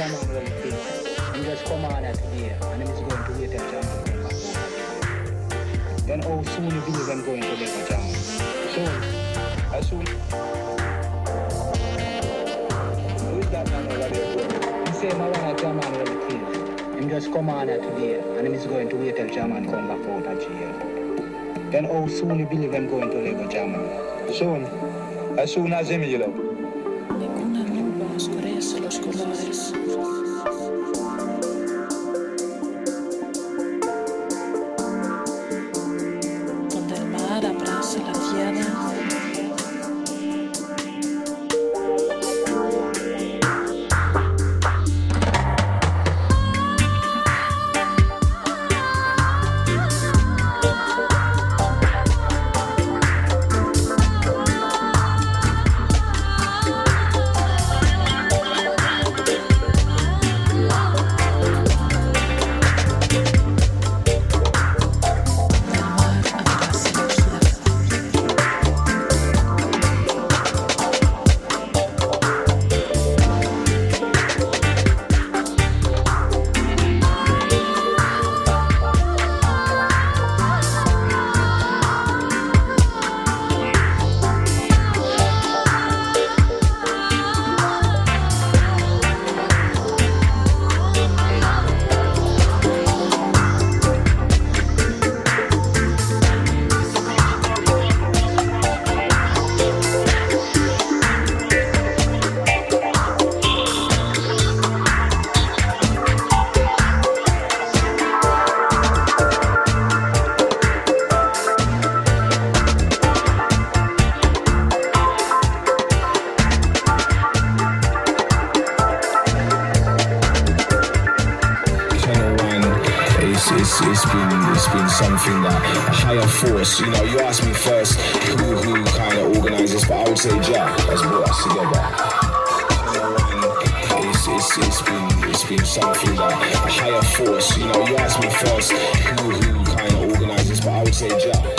a when it is. And just come on at today. And I'm just going to wait till German come back. Then how soon you believe I'm going to live with German? Soon. As soon. Who is that man over there? He say I want a German when it is. Him just come on at today. And I'm just going to wait till German come back out of jail. Then how soon you believe I'm going to with German? Soon. As soon as him, you something that a higher force. You know, you asked me first who who kind of organizes, but I would say Jack has brought us together. It's, it's been it's been something that a higher force. You know, you asked me first who who kind of organizes, but I would say Jack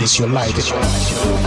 Lord is your light.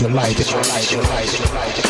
Your light.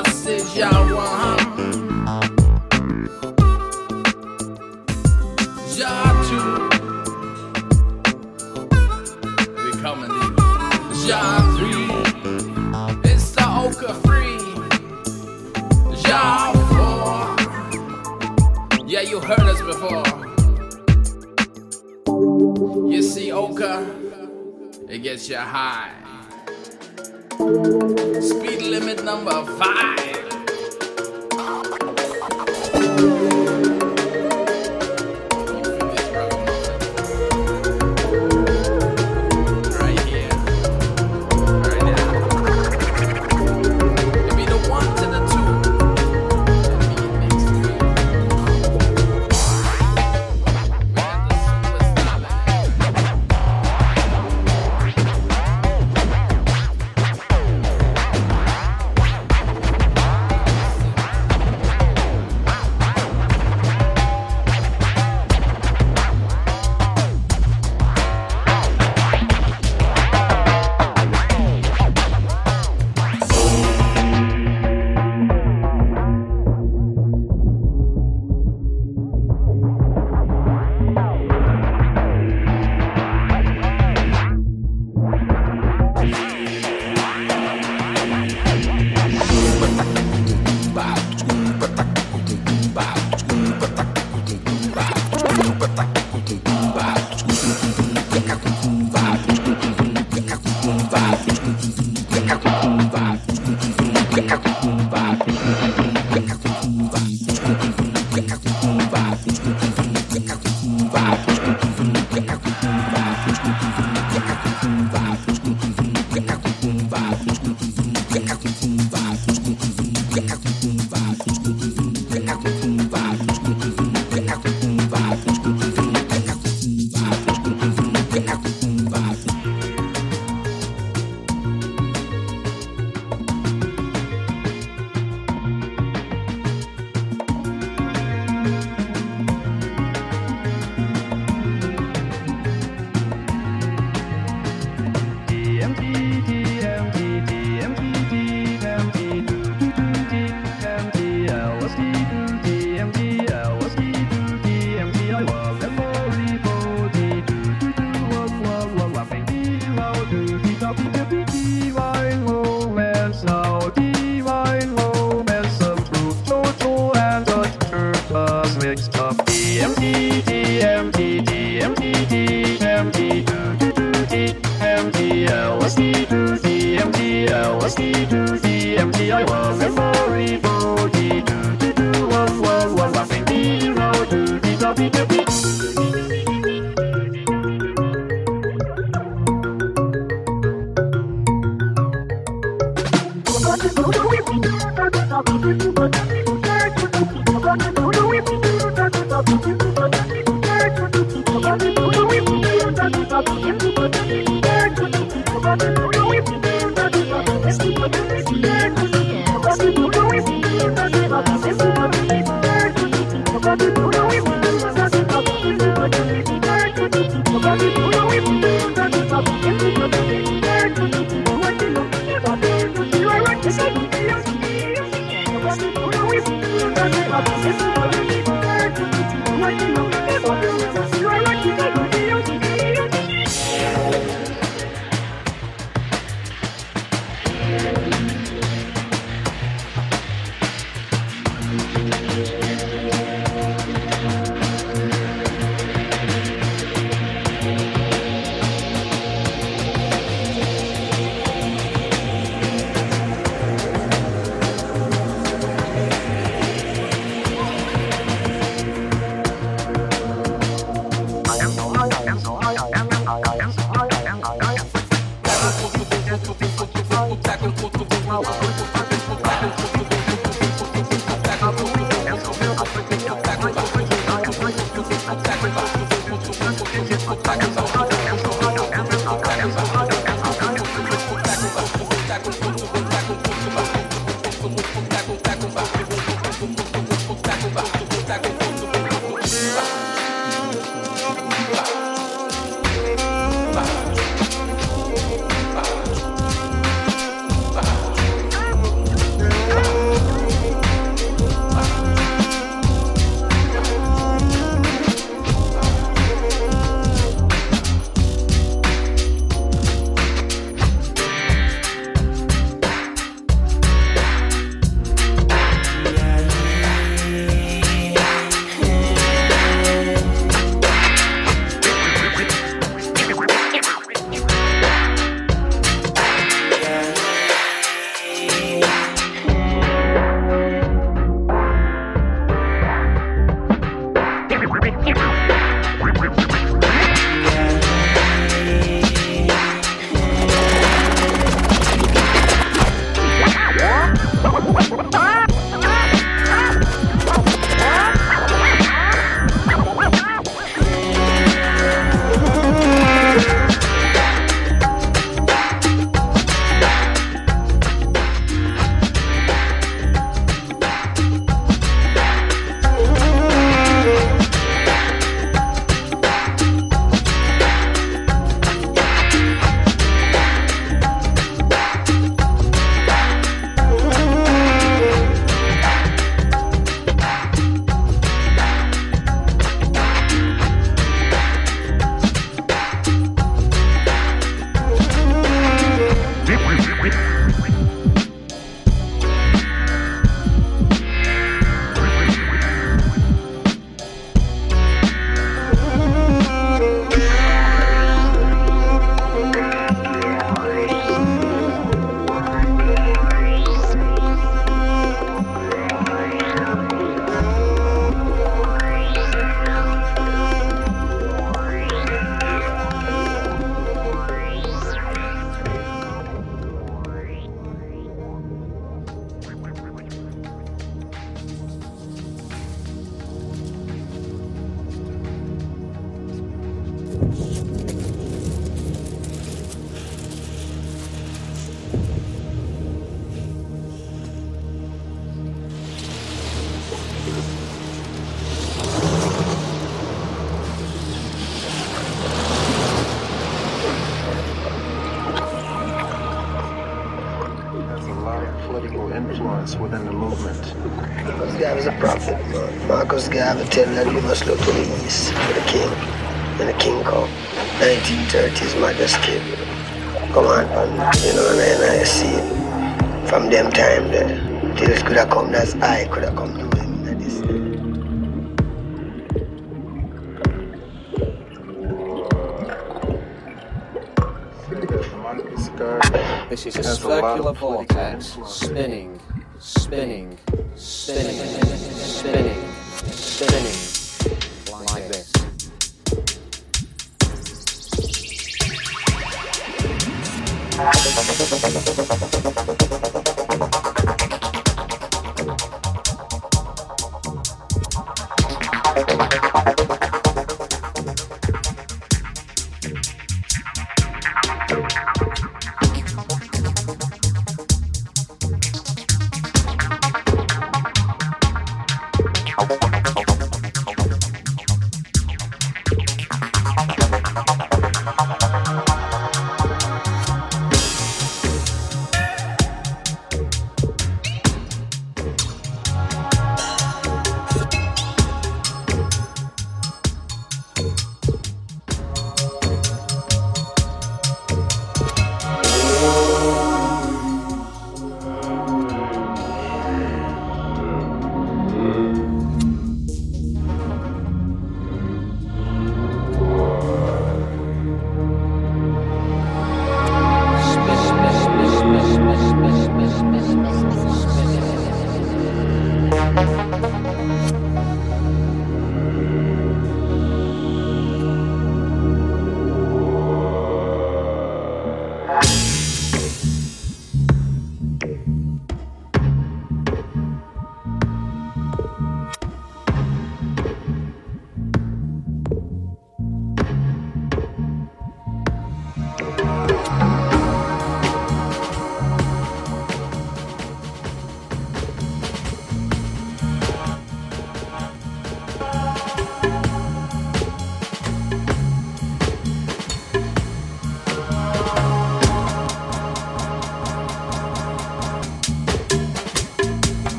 Y'all one, y'all Yatu We coming in. Y'all three, It's the Oka Free. Y'all four, Yeah, you heard us before. You see Oka It gets you high. Speed limit number five. Beep, beep, beep. I won't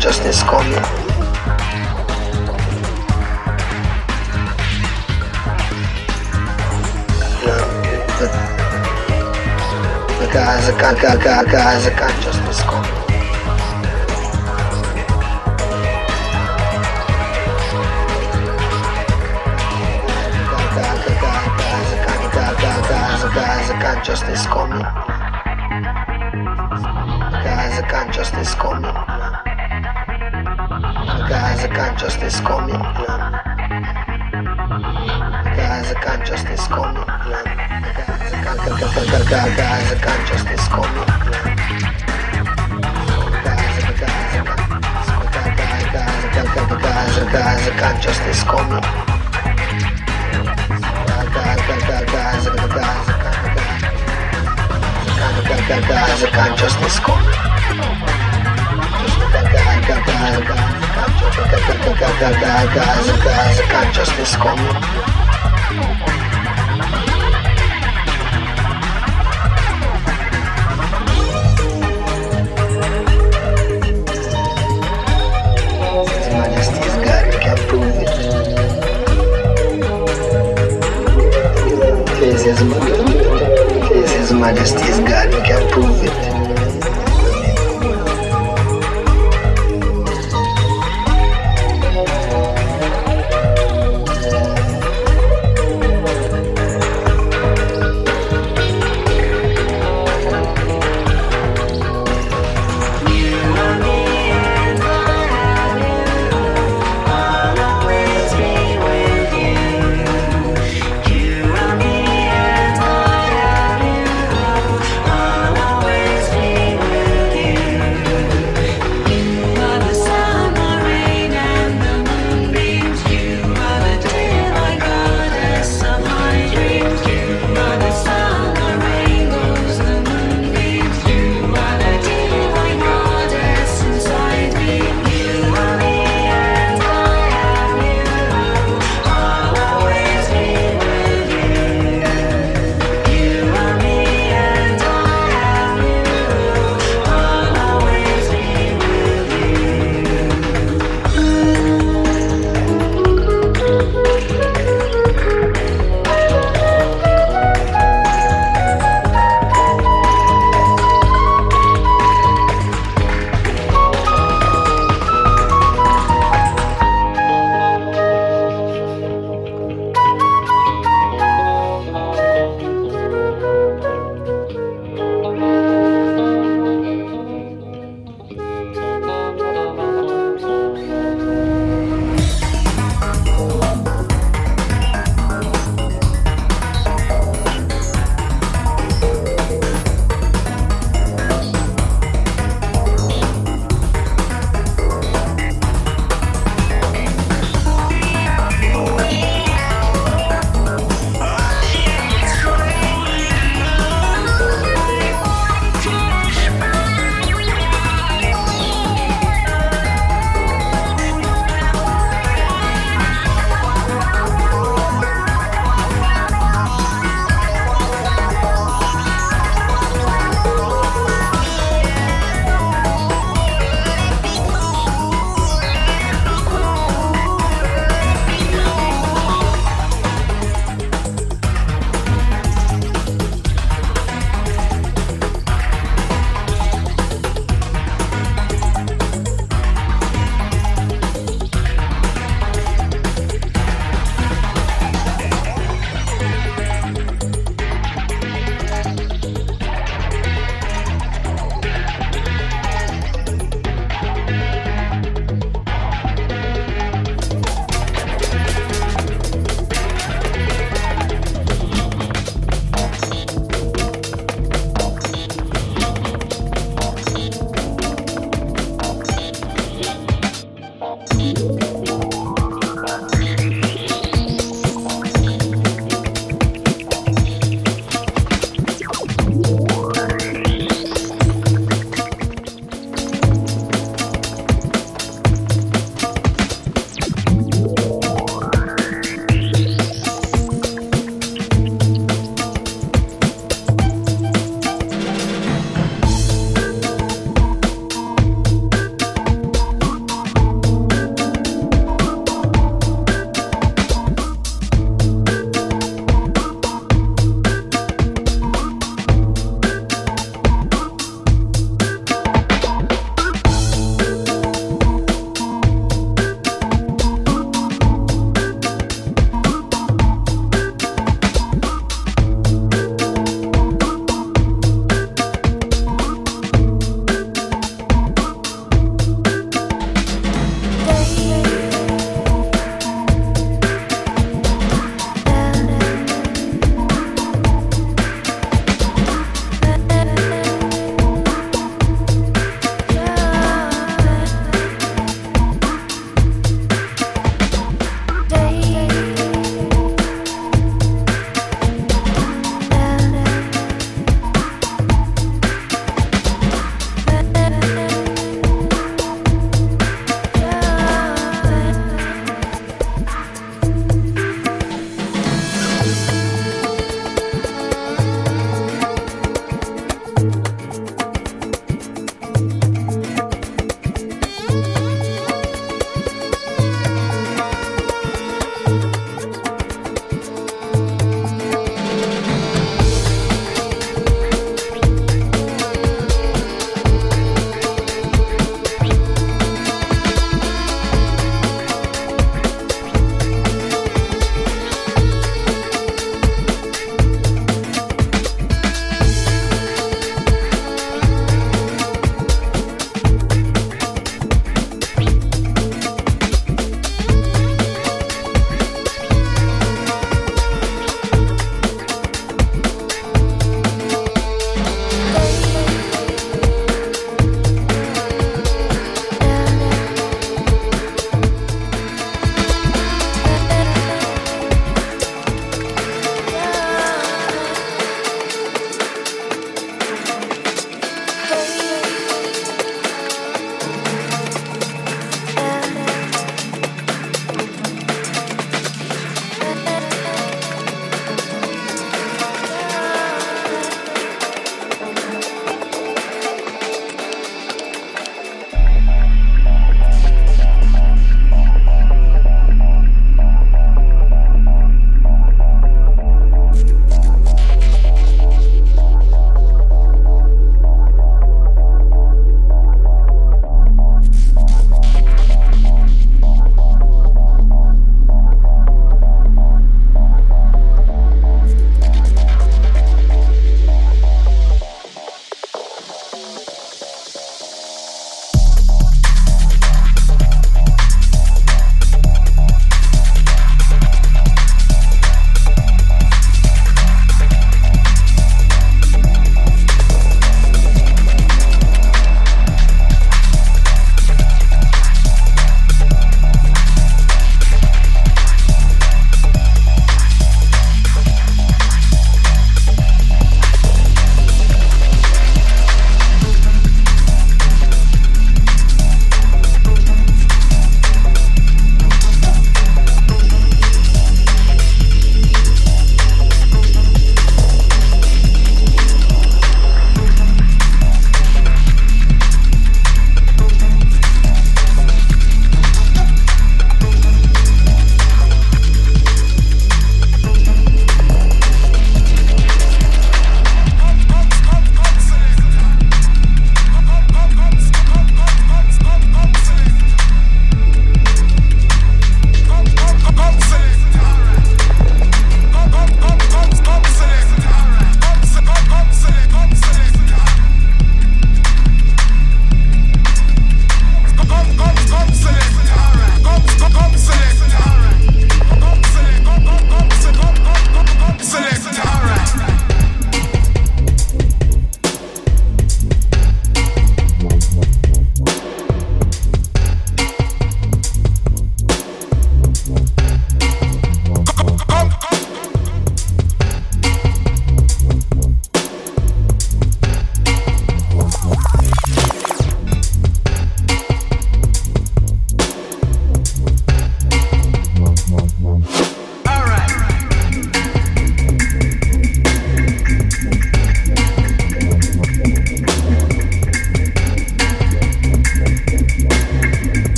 consciousness coming. Because the, because the. Guys, the. Guys, the. Guys, consciousness coming. Guys, the consciousness coming. Guys, the consciousness coming. Guys, the consciousness coming. Guys, the consciousness coming. Guys, the consciousness coming. His Majesty is God, we can prove Majesty. Please, His Majesty is God, we can prove it.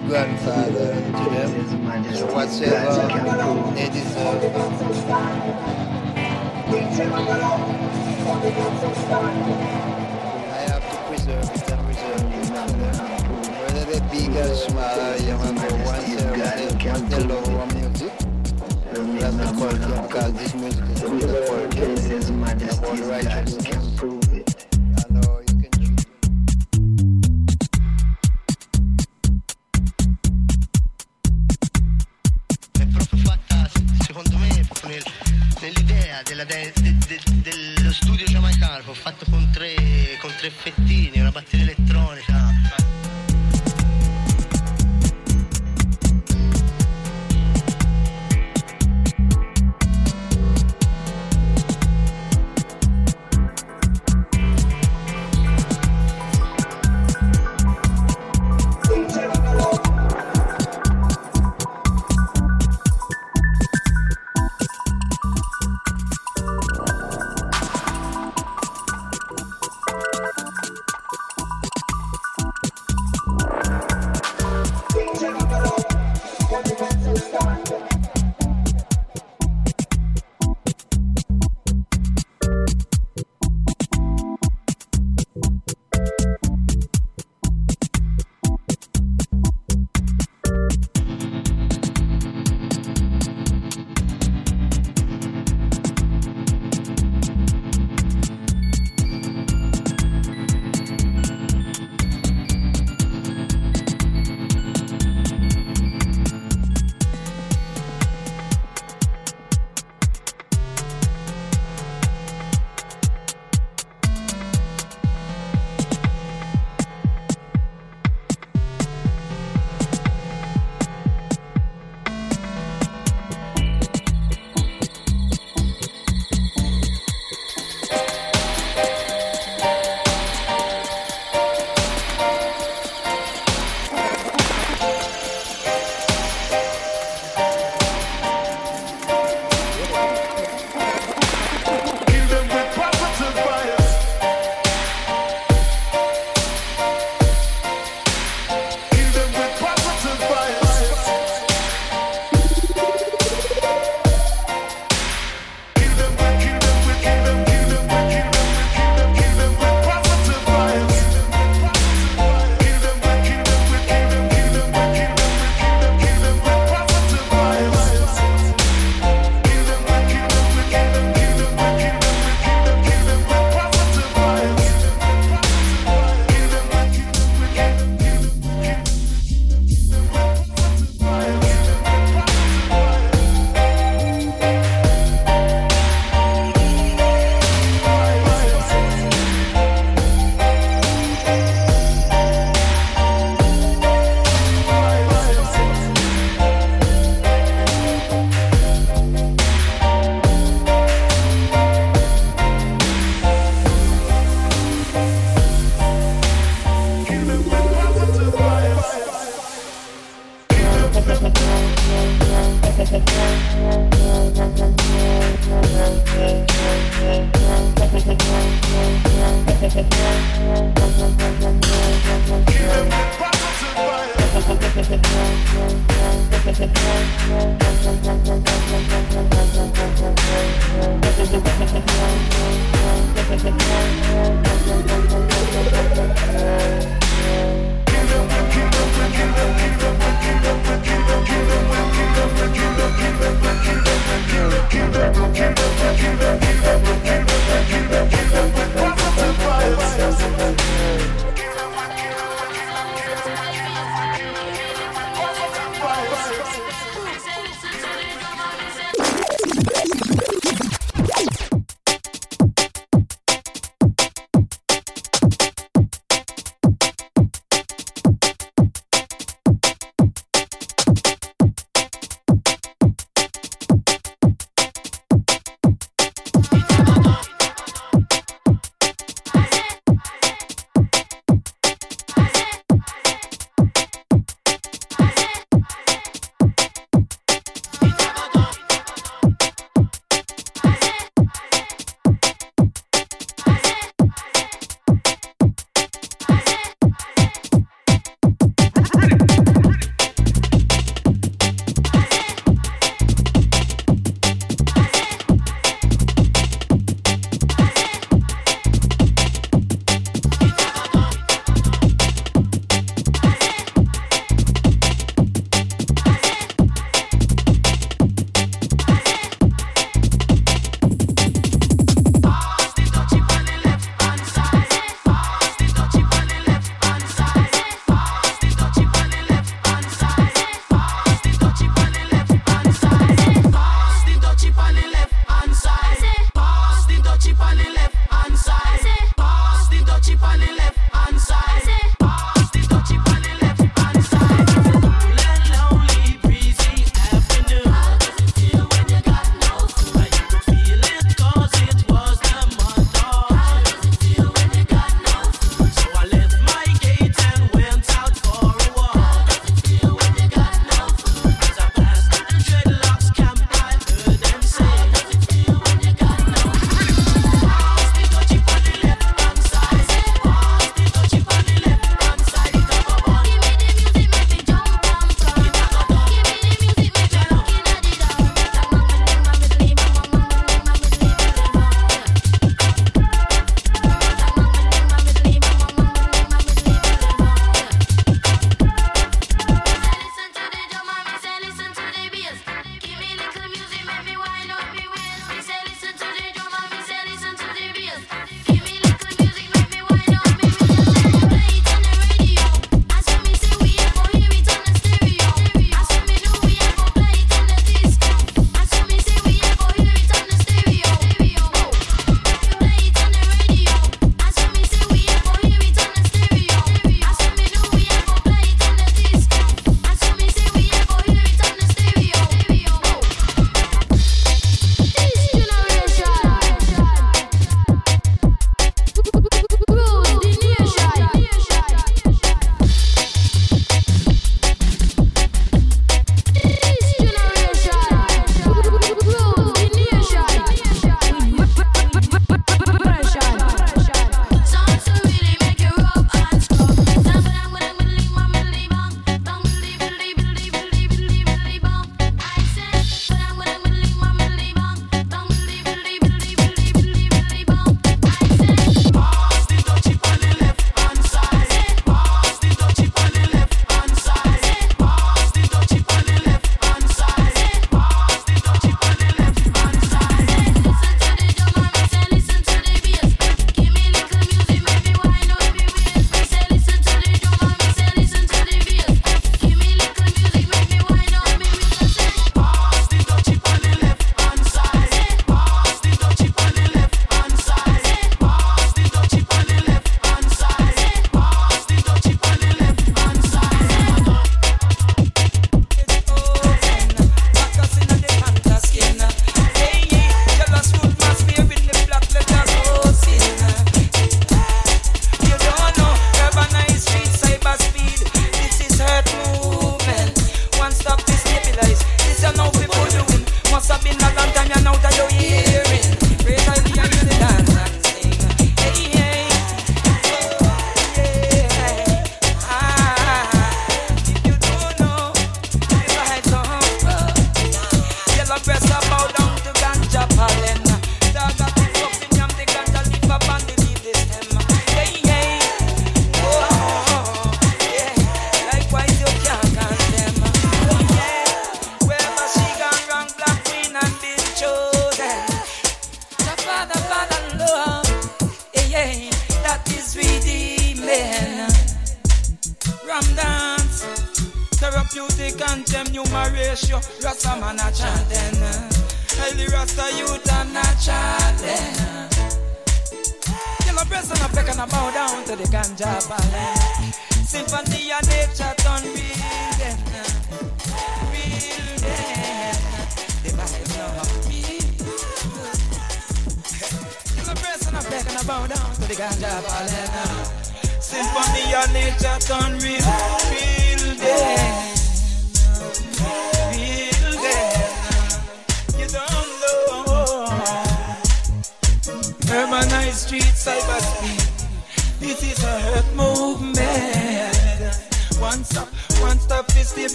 Father, grandfather to them.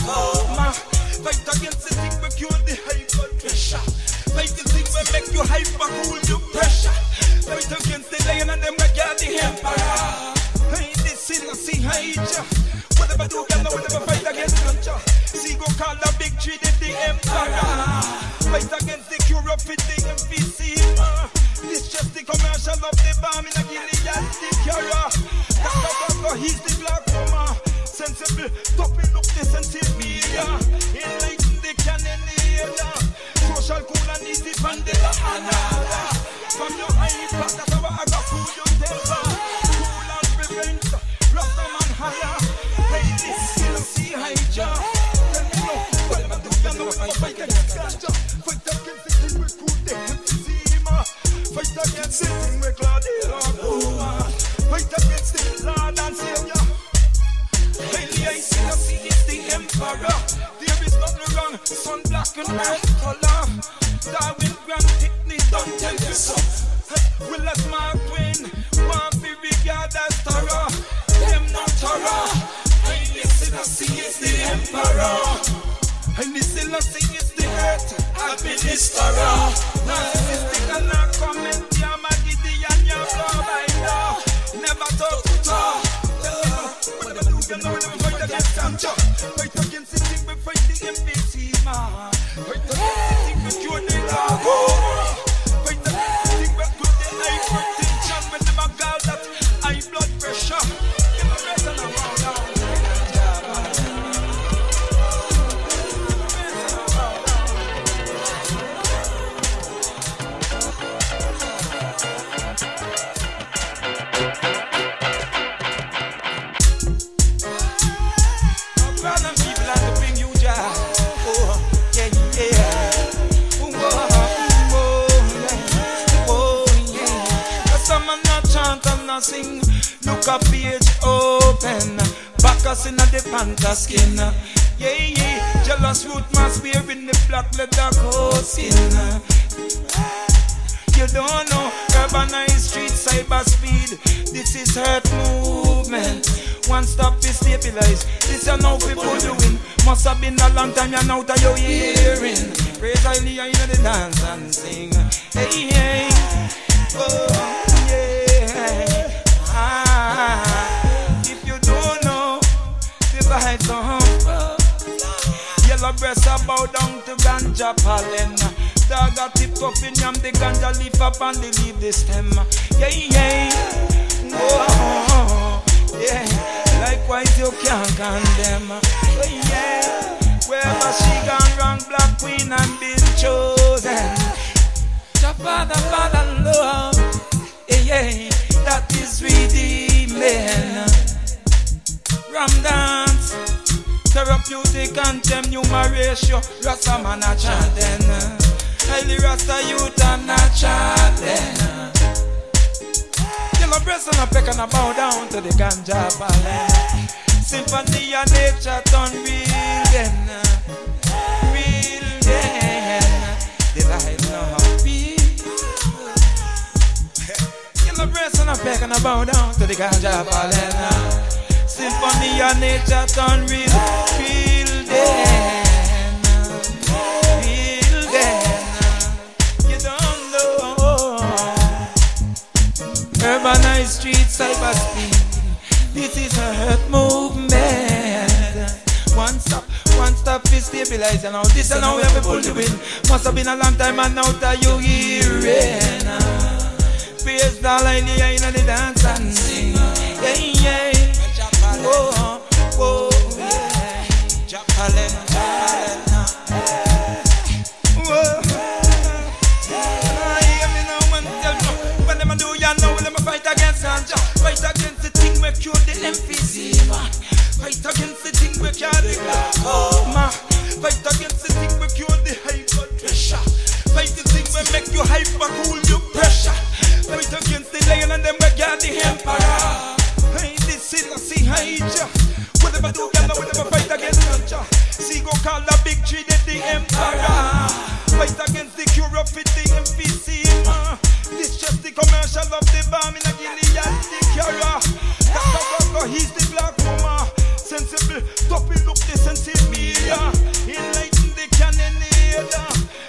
Oh, my, faith against press a bow down to ganja pollen. Dog a tip up in yam, the ganja leaf up and they leave the stem. Yeah, yeah. Oh, yeah. Likewise, you can't condemn. Oh, yeah. Wherever she gone wrong, black queen and been chosen. Your father, father, love. Yeah, yeah. That is redeeming. Ram. Therapeutic and them numeration. Rasta man a chatting. Highly Rasta youth and a chatting. Till a breast and a peck and a bow down to the ganja ballet. Symphony and nature turn real then. Real then. The life now happy. Till a breast and a bow down to the ganja ballet symphony and nature turn real. Feel them, feel them. You don't know. Urbanized streets, cyberspeed. This is a hurt movement. One stop, one stop is stabilizer now. This and now we have pull the doing. Must have been a long time and now that you hearing. Face the lady, I know the dance and sing. Yeah, yeah yeah. Fight against fight against the thing we cure the. Fight against the thing we. Fight against the thing we cure the high blood pressure. Fight the thing we make you hyper, cool you pressure. Fight against the lion and them we got the empire see the sea hide Whatever do, y'all know whatever fight against nature See go call the big tree. that the emperor Fight against the cure of it, the MPC. Uh. This just the commercial of the bomb in a Gilead, the carrier a Walker, he's the black woman Sensible, double look the sensibility Enlighten the cannonade.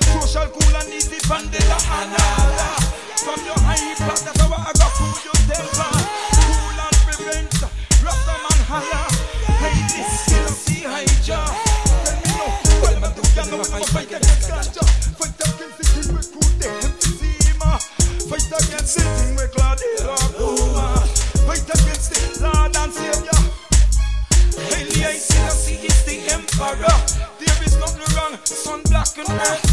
Social cool and easy, Vandela, Anala From your high platform Fight against the Lord and Savior. Really, I see the emperor. There is nothing wrong. Sun black and earth.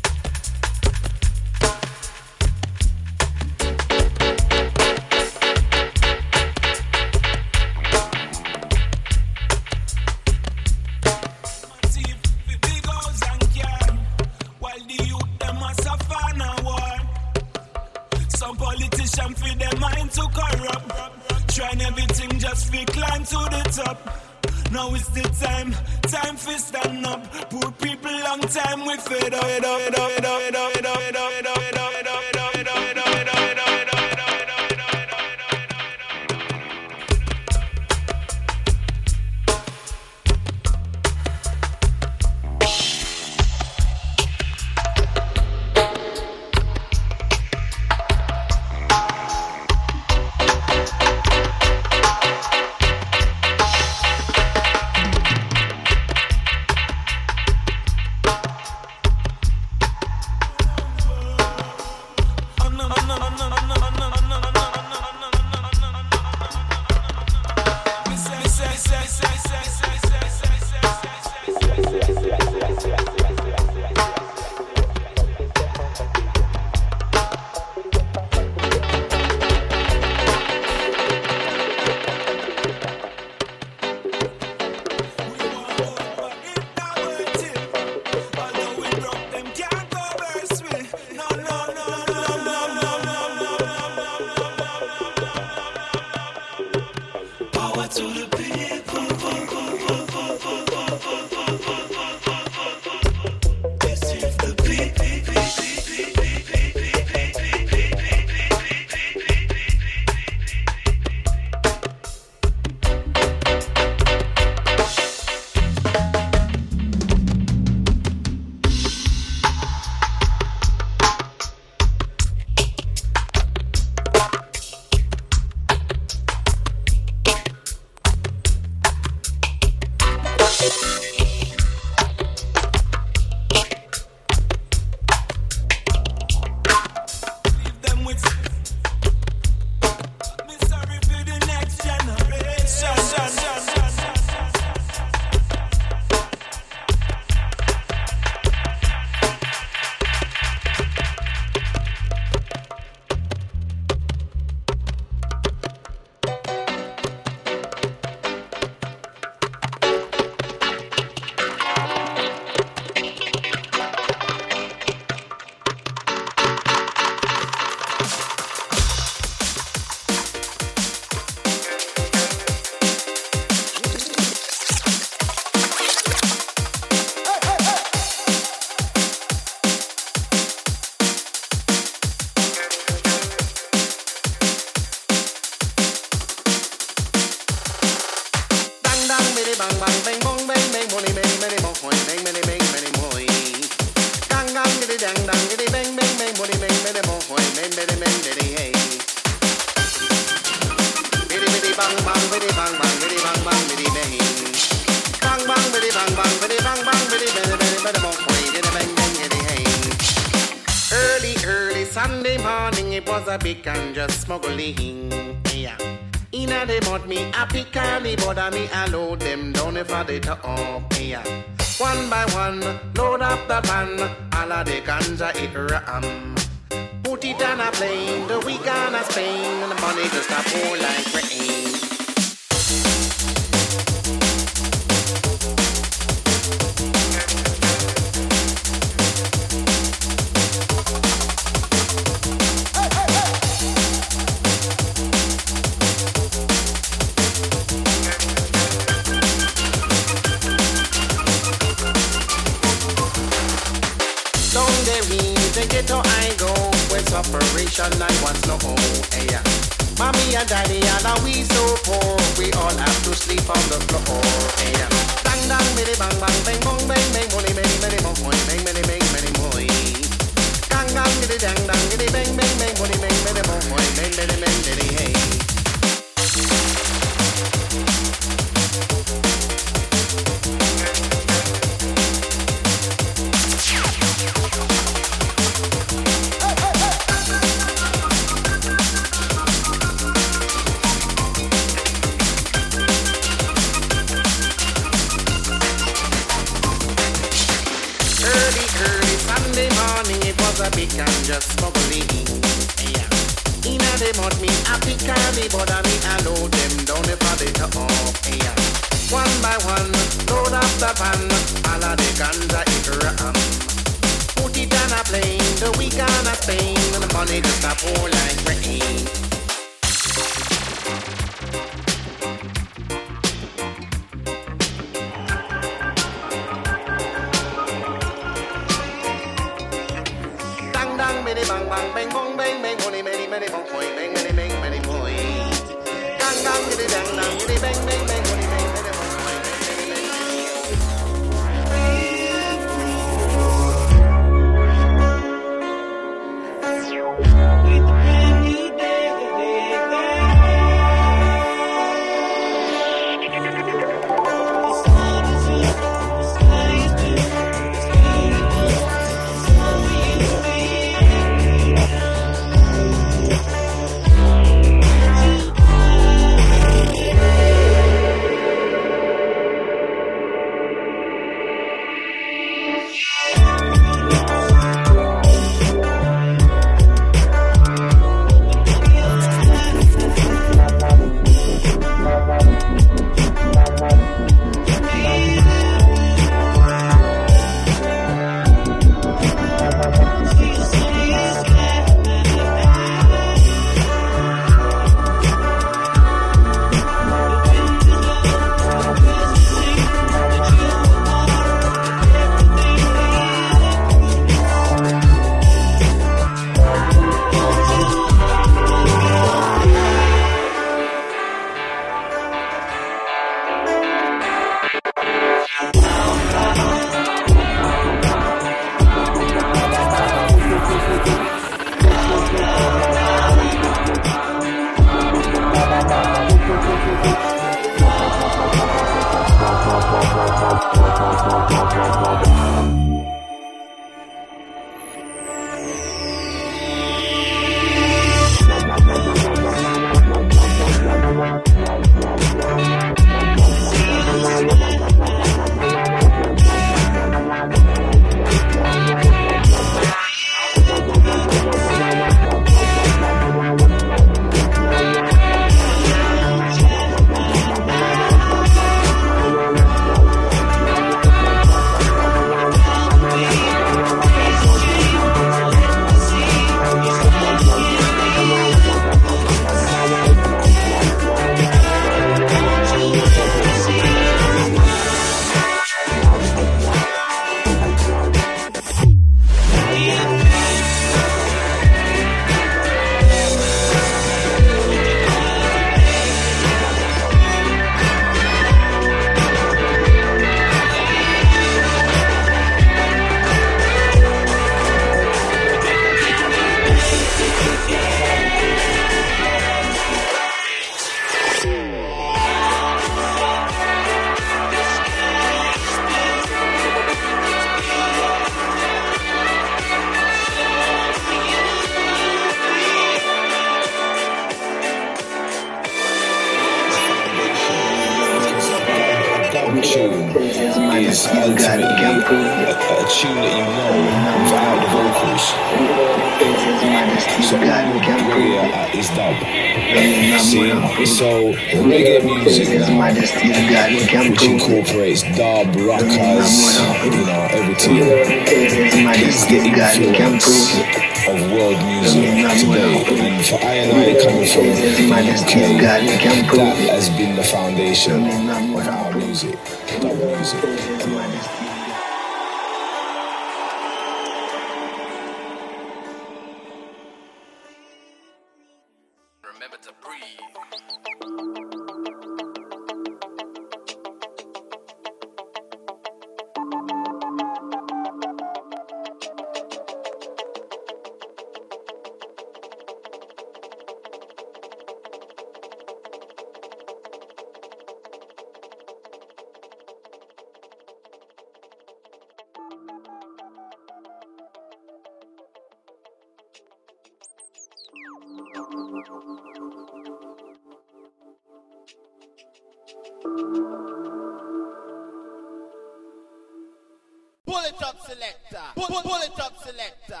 It up, selector. Pull, pull, pull it up, selector.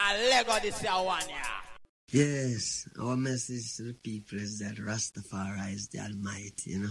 A Lego this year one, yeah. Yes, our message to the people is that Rastafari is the Almighty, you know.